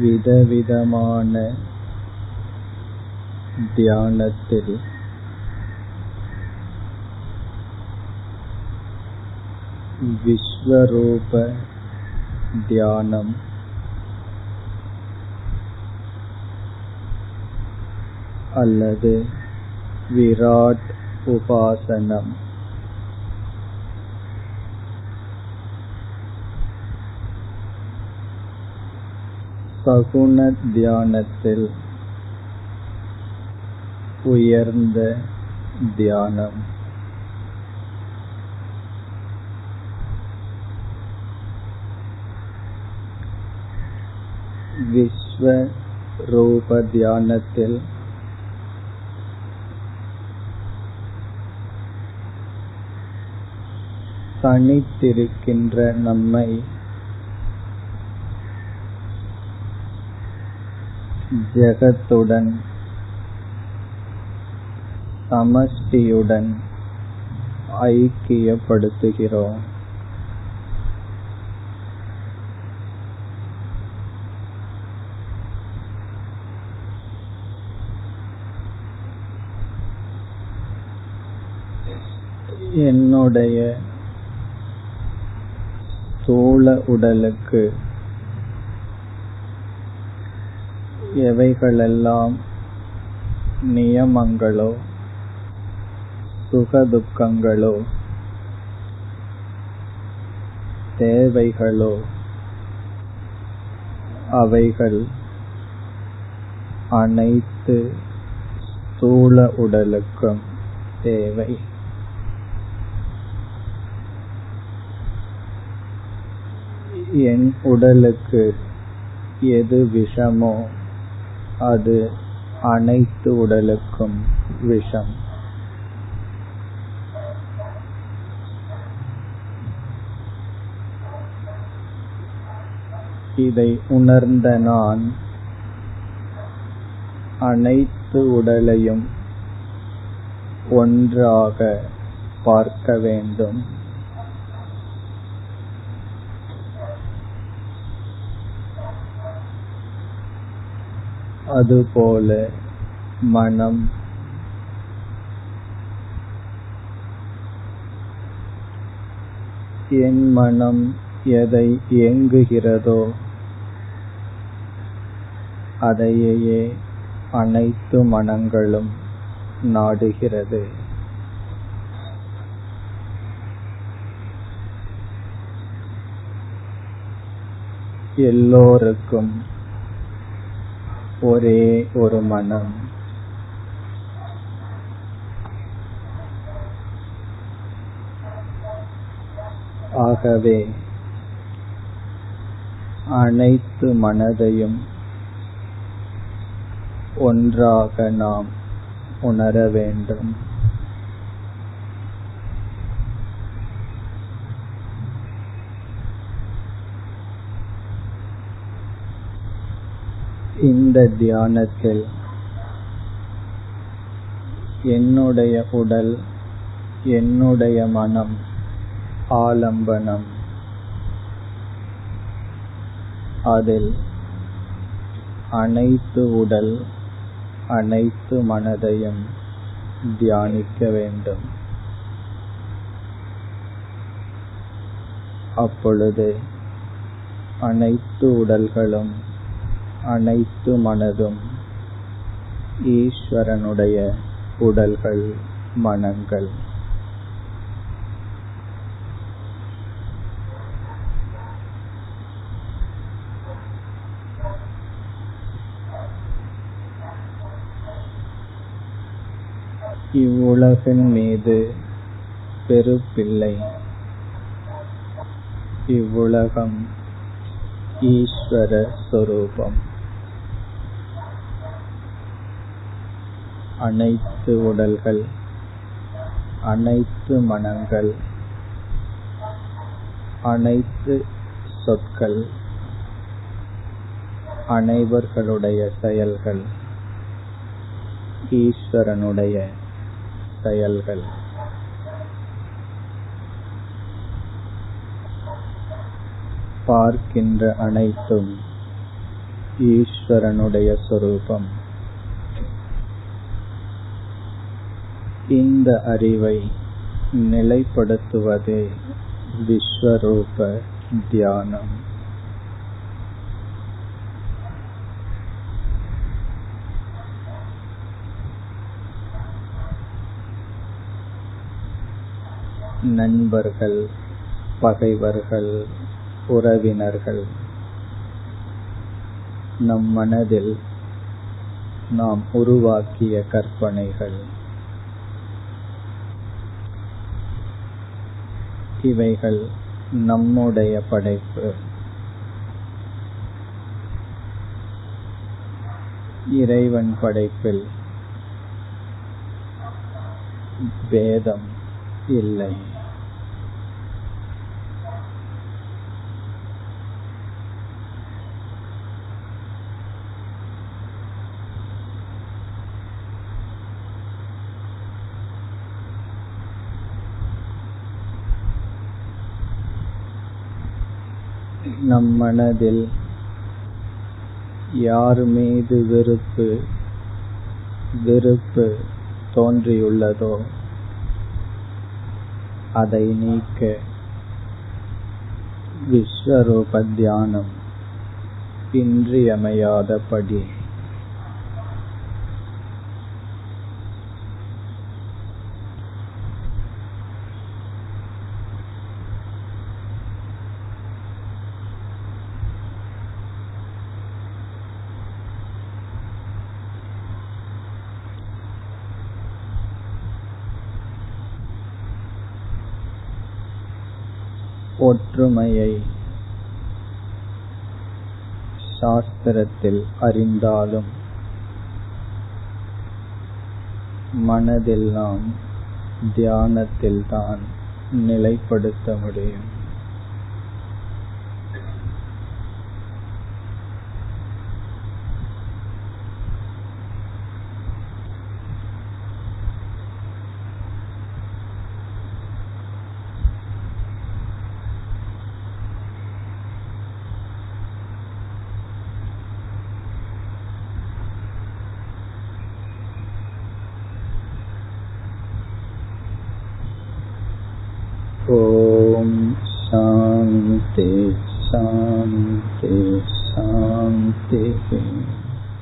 விதவிதமான தியானத்தில் விஸ்வரூப தியானம் அல்லது விராட் உபாசனம். சகுண தியானத்தில் உயர்ந்த தியானம். விஸ்வ ரூப தியானத்தில் தனித்திருக்கின்ற நம்மை ஜெகத்துடன் சமஷ்டியுடன் ஐக்கியப்படுத்துகிறோம். என்னுடைய ஸ்தூல உடலுக்கு எவைகளெல்லாம் நியமங்களோ சுகதுக்கங்களோ தேவைகளோ அவைகள் அனைத்து ஸ்தூல உடலுக்கும் தேவை. என் உடலுக்கு எது விஷமோ அது அனைத்து உடலுக்கும் விஷம். இதை உணர்ந்த நான் அனைத்து உடலையும் ஒன்றாக பார்க்க வேண்டும். அதுபோல மனம். என் மனம் எதை இயங்குகிறதோ அதையே அனைத்து மனங்களும் நாடுகிறது. எல்லோருக்கும் ஒரே ஒரு மனம். ஆகவே அனைத்து மனதையும் ஒன்றாக நாம் உணர வேண்டும். இந்த தியானத்தில் என்னுடைய உடல் என்னுடைய மனம் ஆலம்பனம் அதில் அனைத்து உடல் அனைத்து மனதையும் தியானிக்க வேண்டும். அப்பொழுது அனைத்து உடல்களும் அனைத்து மனதும் ஈஸ்வரனுடைய உடல்கள் மனங்கள். இவ்வுலகின் மீது பெருப்பில்லை இவ்வுலகம் ஈஸ்வர சொரூபம் அனைத்து உடல்கள் அனைத்து மனங்கள் அனைத்து சொற்கள் அனைவர்களுடைய செயல்கள் ஈஸ்வரனுடைய செயல்கள். பார்க்கின்ற அனைத்தும் ஈஸ்வரனுடைய சொரூபம். இந்த அறிவை நிலைப்படுத்துவதே விஸ்வரூப தியானம். நண்பர்கள் பகைவர்கள் உறவினர்கள் நம் மனதில் நாம் உருவாக்கிய கற்பனைகள். இவைகள் நம்முடைய படைப்பு. இறைவன் படைப்பில் வேதம் இல்லை. நம் மனதில் யார் மீது வெறுப்பு வெறுப்பு தோன்றியுள்ளதோ அதை நீக்க விஸ்வரூப தியானம் இன்றியமையாதபடி ஒற்றுமையை சாஸ்திரத்தில் அறிந்தாலும் மனதில் நாம் தியானத்தில் தான் நிலைப்படுத்த முடியும். शान्ति शान्ति शान्तिः